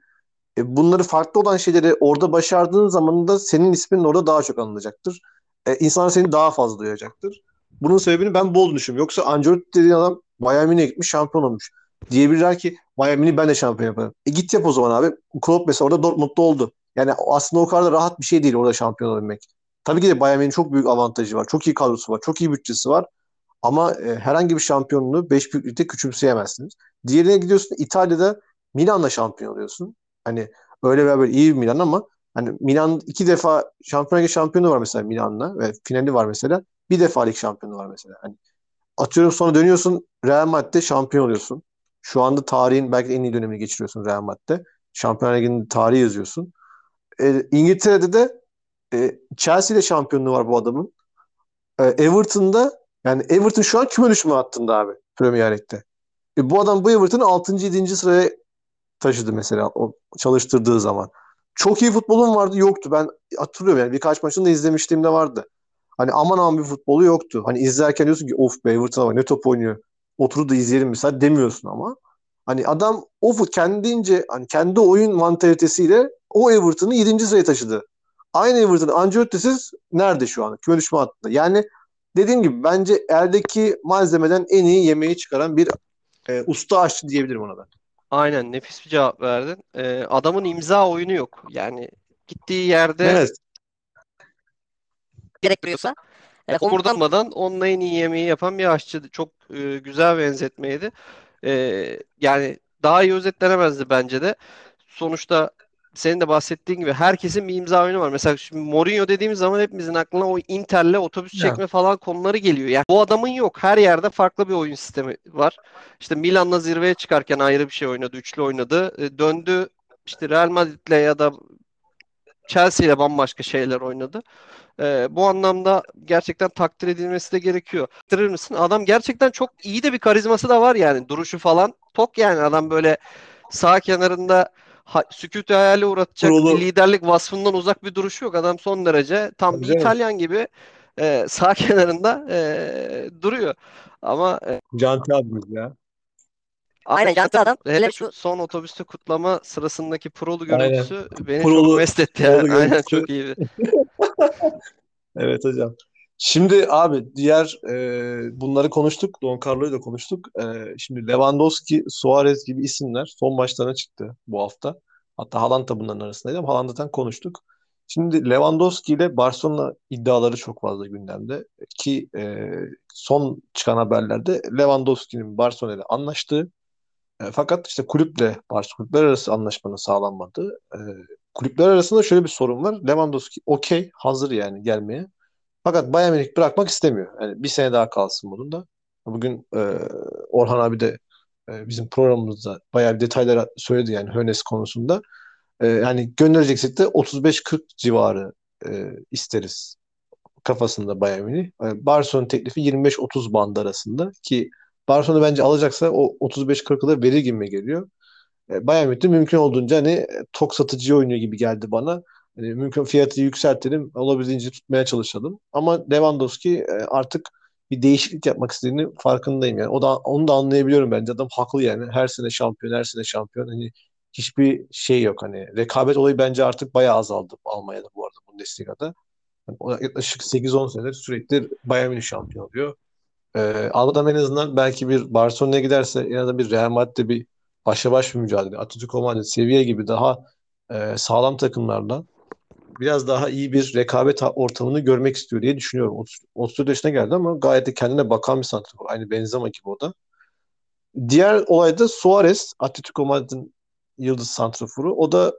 E, bunları farklı olan şeyleri orada başardığın zaman da senin ismin orada daha çok anılacaktır. E, insanlar seni daha fazla duyacaktır. Bunun sebebini ben bol düşünüyorum. Yoksa Ancelotti dediğin adam Bayern Münih'e gitmiş şampiyon olmuş. Diyebilirler ki Bayern Münih ben de şampiyon yaparım. E git yap o zaman abi. Klopp mesela orada Dortmund'da oldu. Yani aslında o kadar da rahat bir şey değil orada şampiyon olabilmek. Tabii ki de Bayern Münih'in çok büyük avantajı var. Çok iyi kadrosu var. Çok iyi bütçesi var. Ama e, herhangi bir şampiyonluğu 5 büyüklükte küçümseyemezsiniz. Diğerine gidiyorsun İtalya'da Milan'la şampiyon oluyorsun. Hani öyle veya böyle iyi bir Milan ama hani Milan iki defa Şampiyonlar Ligi şampiyonu var mesela Milan'la ve finali var mesela. Bir defa lig şampiyonu var mesela. Hani atıyorum sonra dönüyorsun Real Madrid'de şampiyon oluyorsun. Şu anda tarihin belki en iyi dönemini geçiriyorsun Real Madrid'de. Şampiyonlar Ligi'nin tarihi yazıyorsun. E, İngiltere'de de e, Chelsea'de şampiyonluğu var bu adamın. E, Everton'da yani Everton şu an küme düşme hattında abi Premier Lig'de. E, bu adam bu Everton'ı 6. 7. sıraya taşıdı mesela o çalıştırdığı zaman. Çok iyi futbolum vardı yoktu. Ben hatırlıyorum yani birkaç maçını da izlemişliğimde vardı. Hani aman aman bir futbolu yoktu. Hani izlerken diyorsun ki of be Everton'a bak ne top oynuyor. Oturup da izleyelim mesela demiyorsun ama. Hani adam o kendince hani kendi oyun mantalitesiyle o Everton'ı 7. sıraya taşıdı. Aynı Everton Ancelotti'siz nerede şu an? Küme düşme hattında. Yani dediğim gibi bence eldeki malzemeden en iyi yemeği çıkaran bir e, usta aşçı diyebilirim ona da. Aynen nefis bir cevap verdin. Ee, adamın imza oyunu yok. Yani gittiği yerde Evet. Gerektiriyorsa e, Kıpırdanmadan onunla en iyi yemeği yapan bir aşçı. Çok e, güzel benzetmeydi. E, yani daha iyi özetlenemezdi bence de. Sonuçta senin de bahsettiğin gibi herkesin bir imza oyunu var. Mesela şimdi Mourinho dediğimiz zaman hepimizin aklına o Inter'le otobüs Ya. çekme falan konuları geliyor. Yani bu adamın yok. Her yerde farklı bir oyun sistemi var. İşte Milan'la zirveye çıkarken ayrı bir şey oynadı, üçlü oynadı. E, döndü işte Real Madrid'le ya da Chelsea ile bambaşka şeyler oynadı. Ee, bu anlamda gerçekten takdir edilmesi de gerekiyor. Takdirir misin? Adam gerçekten çok iyi de bir karizması da var yani. Duruşu falan tok yani adam böyle sağ kenarında ha, sükût hayale uğratacak Kurulu. liderlik vasfından uzak bir duruşu yok. Adam son derece tam Tabii bir canım. İtalyan gibi e, sağ kenarında e, duruyor. Ama e, Canti abimiz ya. Aynen Canti adam hele şu son otobüste kutlama sırasındaki prolu Aynen. görüntüsü beni Prolu- çok mest etti ya. Aynen görüntüsü. çok iyiydi. Evet hocam. Şimdi abi diğer e, bunları konuştuk. Don Carlo'yu da konuştuk. E, şimdi Lewandowski, Suarez gibi isimler son maçlarına çıktı bu hafta. Hatta Haaland da bunların arasındaydı ama Haaland'dan konuştuk. Şimdi Lewandowski ile Barcelona iddiaları çok fazla gündemde. Ki e, son çıkan haberlerde Lewandowski'nin Barcelona ile anlaştığı e, fakat işte kulüple, Barcelona kulüpler arası anlaşmanın sağlanmadığı. E, kulüpler arasında şöyle bir sorun var. Lewandowski okey, hazır yani gelmeye. Fakat Bayern Münih bırakmak istemiyor. Yani bir sene daha kalsın bunun da. Bugün e, Orhan abi de e, bizim programımızda bayağı bir detaylar söyledi yani Hönes konusunda. E, yani göndereceksek de 35-40 civarı e, isteriz kafasında Bayern Münih. E, Barcelona teklifi 25-30 band arasında ki Barcelona bence alacaksa o 35-40'ı da verir gibi geliyor. E, Bayern Münih mümkün olduğunca hani tok satıcı oynuyor gibi geldi bana. Hani mümkün fiyatı yükseltelim, olabildiğince tutmaya çalışalım. Ama Lewandowski e, artık bir değişiklik yapmak istediğini farkındayım yani. O da onu da anlayabiliyorum bence. Adam haklı yani. Her sene şampiyon, her sene şampiyon. Hani hiçbir şey yok hani. Rekabet olayı bence artık bayağı azaldı Almanya'da bu arada Bundesliga'da. Yani yaklaşık 8-10 senedir sürekli Bayern Münih şampiyon oluyor. Ee, Avrupa'da en azından belki bir Barcelona'ya giderse en azından bir Real Madrid'de bir başa baş bir mücadele. Atletico Madrid seviye gibi daha e, sağlam takımlarla biraz daha iyi bir rekabet ortamını görmek istiyor diye düşünüyorum. 30, 34 yaşına geldi ama gayet de kendine bakan bir santrafor. Aynı Benzema gibi o da. Diğer olay da Suarez, Atletico Madrid'in yıldız santraforu. O da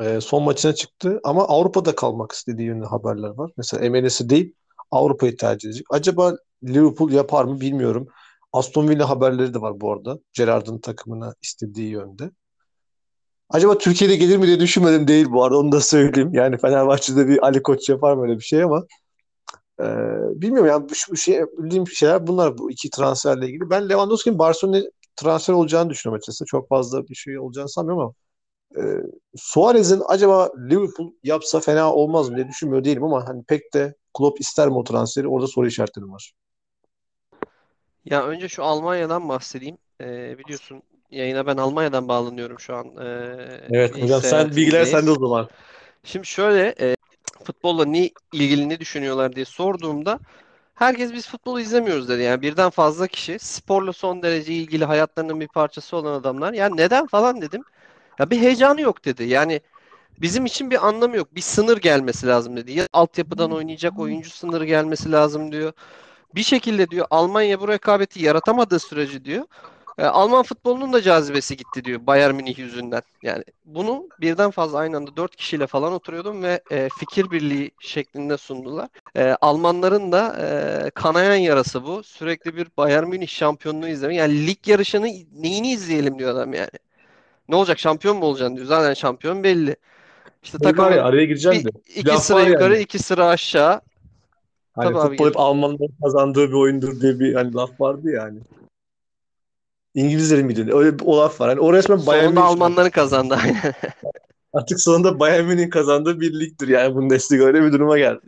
e, son maçına çıktı ama Avrupa'da kalmak istediği yönünde haberler var. Mesela MLS'i değil Avrupa'yı tercih edecek. Acaba Liverpool yapar mı bilmiyorum. Aston Villa haberleri de var bu arada. Gerrard'ın takımına istediği yönde. Acaba Türkiye'de gelir mi diye düşünmedim değil bu arada onu da söyleyeyim. Yani Fenerbahçe'de bir Ali Koç yapar mı öyle bir şey ama e, bilmiyorum yani bu, şey bildiğim şeyler bunlar bu iki transferle ilgili. Ben Lewandowski'nin Barcelona transfer olacağını düşünüyorum açıkçası. Çok fazla bir şey olacağını sanmıyorum ama e, Suarez'in acaba Liverpool yapsa fena olmaz mı diye düşünmüyor değilim ama hani pek de Klopp ister mi o transferi orada soru işaretlerim var. Ya önce şu Almanya'dan bahsedeyim. Ee, biliyorsun yayına ben Almanya'dan bağlanıyorum şu an. Ee, evet hocam sen bilgiler sende o zaman. Şimdi şöyle e, futbolla ne ilgili ne düşünüyorlar diye sorduğumda herkes biz futbolu izlemiyoruz dedi. Yani birden fazla kişi sporla son derece ilgili hayatlarının bir parçası olan adamlar. Yani neden falan dedim. Ya bir heyecanı yok dedi. Yani bizim için bir anlamı yok. Bir sınır gelmesi lazım dedi. Ya altyapıdan oynayacak oyuncu sınırı gelmesi lazım diyor. Bir şekilde diyor Almanya bu rekabeti yaratamadığı sürece diyor e, Alman futbolunun da cazibesi gitti diyor Bayern Münih yüzünden. Yani bunu birden fazla aynı anda dört kişiyle falan oturuyordum ve e, fikir birliği şeklinde sundular. E, Almanların da e, kanayan yarası bu. Sürekli bir Bayern Münih şampiyonluğu izlemek. Yani lig yarışını neyini izleyelim diyor adam yani. Ne olacak şampiyon mu olacaksın diyor. Zaten şampiyon belli. İşte takımın ya, araya gireceğim de. iki sıra yukarı, yani. iki sıra aşağı. Hani Tabii futbol hep Almanların kazandığı bir oyundur diye bir hani laf vardı ya hani. İngilizlerin miydi? Öyle bir o laf var. Hani o resmen Bayern Sonunda Almanların kazandı. Artık sonunda Bayern Münih'in kazandığı bir ligdir yani Bundesliga öyle bir duruma geldi.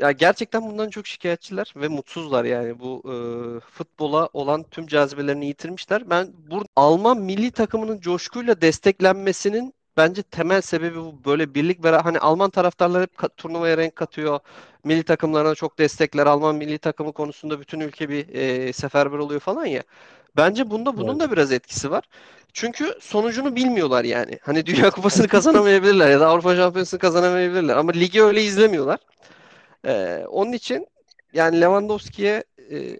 Ya gerçekten bundan çok şikayetçiler ve mutsuzlar yani bu e, futbola olan tüm cazibelerini yitirmişler. Ben burada Alman milli takımının coşkuyla desteklenmesinin bence temel sebebi bu. Böyle birlik ve hani Alman taraftarlar hep turnuvaya renk katıyor. Milli takımlarına çok destekler. Alman milli takımı konusunda bütün ülke bir e, seferber oluyor falan ya. Bence bunda bunun evet. da biraz etkisi var. Çünkü sonucunu bilmiyorlar yani. Hani Dünya Kupası'nı kazanamayabilirler ya da Avrupa Şampiyonası'nı kazanamayabilirler. Ama ligi öyle izlemiyorlar. Ee, onun için yani Lewandowski'ye e,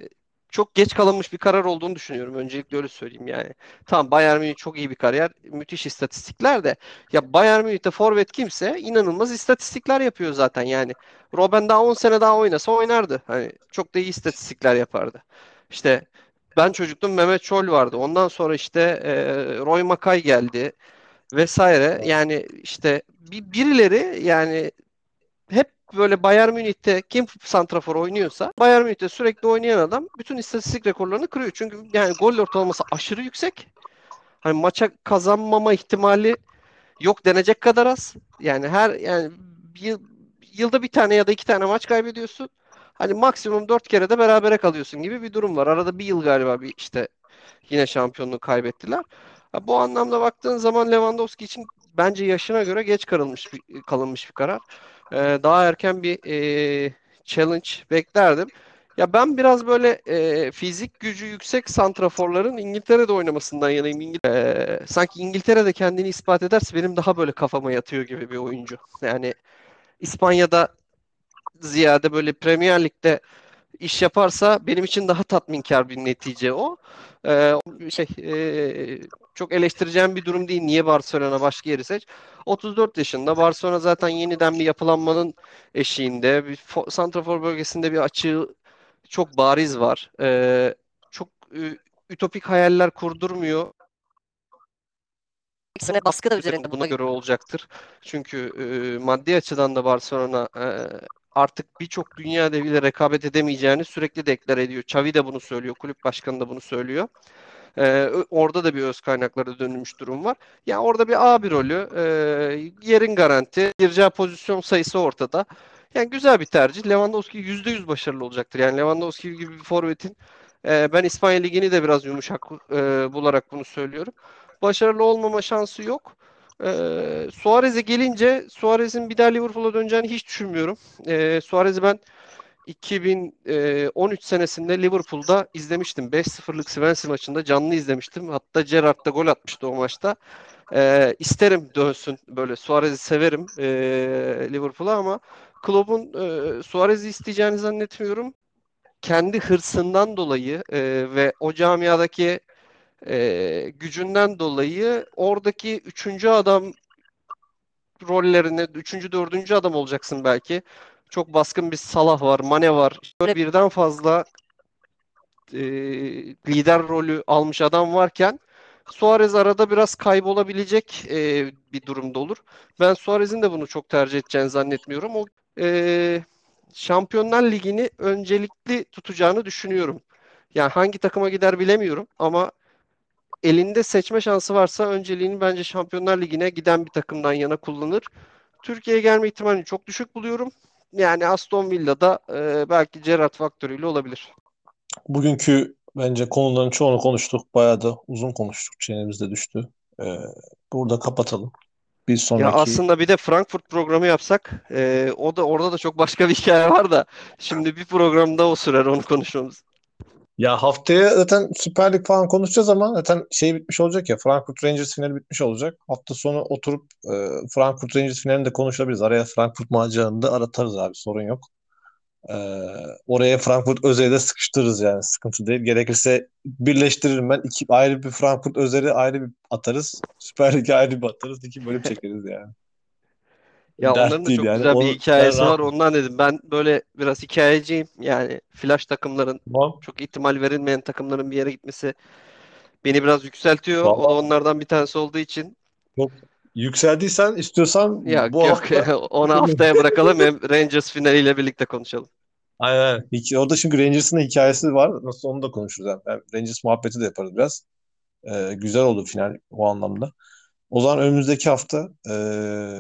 çok geç kalınmış bir karar olduğunu düşünüyorum. Öncelikle öyle söyleyeyim yani. Tamam Bayern Münih çok iyi bir kariyer. Müthiş istatistikler de. Ya Bayern Münih'te forvet kimse inanılmaz istatistikler yapıyor zaten yani. Robben daha 10 sene daha oynasa oynardı. Hani çok da iyi istatistikler yapardı. İşte ben çocuktum Mehmet Çol vardı. Ondan sonra işte e, Roy Makay geldi vesaire. Yani işte bir birileri yani böyle Bayern Münih'te kim santrafor oynuyorsa Bayern Münih'te sürekli oynayan adam bütün istatistik rekorlarını kırıyor. Çünkü yani gol ortalaması aşırı yüksek. Hani maça kazanmama ihtimali yok denecek kadar az. Yani her yani bir, yılda bir tane ya da iki tane maç kaybediyorsun. Hani maksimum dört kere de berabere kalıyorsun gibi bir durum var. Arada bir yıl galiba bir işte yine şampiyonluğu kaybettiler. Bu anlamda baktığın zaman Lewandowski için bence yaşına göre geç kalınmış bir, kalınmış bir karar. Ee, daha erken bir e, challenge beklerdim. Ya ben biraz böyle e, fizik gücü yüksek santraforların İngiltere'de oynamasından yanayım. İngil e, sanki İngiltere'de kendini ispat ederse benim daha böyle kafama yatıyor gibi bir oyuncu. Yani İspanya'da ziyade böyle Premier Lig'de iş yaparsa benim için daha tatminkar bir netice o. Ee, şey e, çok eleştireceğim bir durum değil. Niye Barcelona başka yeri seç? 34 yaşında. Barcelona zaten yeniden bir yapılanmanın eşiğinde. Bir santrafor bölgesinde bir açığı çok bariz var. Ee, çok e, ütopik hayaller kurdurmuyor. sene baskı da üzerinde buna göre olacaktır. Çünkü e, maddi açıdan da Barcelona e, artık birçok dünya deviyle rekabet edemeyeceğini sürekli deklar ediyor. Xavi de bunu söylüyor, kulüp başkanı da bunu söylüyor. Ee, orada da bir öz kaynaklara dönülmüş durum var. Yani orada bir A1 rolü, e, yerin garanti, gireceği pozisyon sayısı ortada. Yani güzel bir tercih. Lewandowski %100 başarılı olacaktır. Yani Lewandowski gibi bir forvetin e, ben İspanya Ligi'ni de biraz yumuşak e, bularak bunu söylüyorum. Başarılı olmama şansı yok. E, Suarez'e gelince Suarez'in bir daha Liverpool'a döneceğini hiç düşünmüyorum. E, Suarez'i ben 2013 senesinde Liverpool'da izlemiştim. 5-0'lık Swansea maçında canlı izlemiştim. Hatta Gerrard da gol atmıştı o maçta. Ee, isterim dönsün böyle. Suarez'i severim e, Liverpool'a ama Klopp'un e, Suarez'i isteyeceğini zannetmiyorum. Kendi hırsından dolayı e, ve o camiadaki e, gücünden dolayı oradaki üçüncü adam rollerine üçüncü, dördüncü adam olacaksın belki. Çok baskın bir Salah var, Mane var. Böyle birden fazla e, lider rolü almış adam varken Suarez arada biraz kaybolabilecek e, bir durumda olur. Ben Suarez'in de bunu çok tercih edeceğini zannetmiyorum. O e, Şampiyonlar Ligi'ni öncelikli tutacağını düşünüyorum. Yani hangi takıma gider bilemiyorum ama elinde seçme şansı varsa önceliğini bence Şampiyonlar Ligi'ne giden bir takımdan yana kullanır. Türkiye'ye gelme ihtimalini çok düşük buluyorum. Yani Aston Villa'da e, belki Gerrard faktörüyle olabilir. Bugünkü bence konuların çoğunu konuştuk. Bayağı da uzun konuştuk. Çenemizde düştü. Ee, burada kapatalım. Bir sonraki... Ya aslında bir de Frankfurt programı yapsak e, o da orada da çok başka bir hikaye var da şimdi bir programda o sürer onu konuşmamız. Ya haftaya zaten Süper Lig falan konuşacağız ama zaten şey bitmiş olacak ya Frankfurt Rangers finali bitmiş olacak. Hafta sonu oturup e, Frankfurt Rangers finalini de konuşabiliriz. Araya Frankfurt maceranı da aratarız abi sorun yok. E, oraya Frankfurt Özer'i de sıkıştırırız yani sıkıntı değil. Gerekirse birleştiririm ben. iki ayrı bir Frankfurt Özer'i ayrı bir atarız. Süper Lig'e ayrı bir atarız. İki bölüm çekeriz yani. Ya Dert onların da çok yani. güzel bir hikayesi var. Ondan dedim. Ben böyle biraz hikayeciyim. Yani flash takımların Tamam. çok ihtimal verilmeyen takımların bir yere gitmesi beni biraz yükseltiyor. O da onlardan bir tanesi olduğu için Çok yükseldiysen istiyorsan ya bu yok hafta onu haftaya bırakalım hem Rangers finaliyle birlikte konuşalım. Aynen. Orada çünkü Rangers'ın hikayesi var. Nasıl onu da konuşuruz. Yani Rangers muhabbeti de yaparız biraz. Ee, güzel oldu final o anlamda. O zaman önümüzdeki hafta e,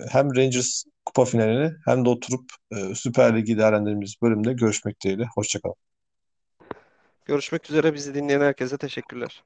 hem Rangers kupa finalini hem de oturup e, Süper Lig'i değerlendirdiğimiz bölümde görüşmek dileğiyle. Hoşçakalın. Görüşmek üzere. Bizi dinleyen herkese teşekkürler.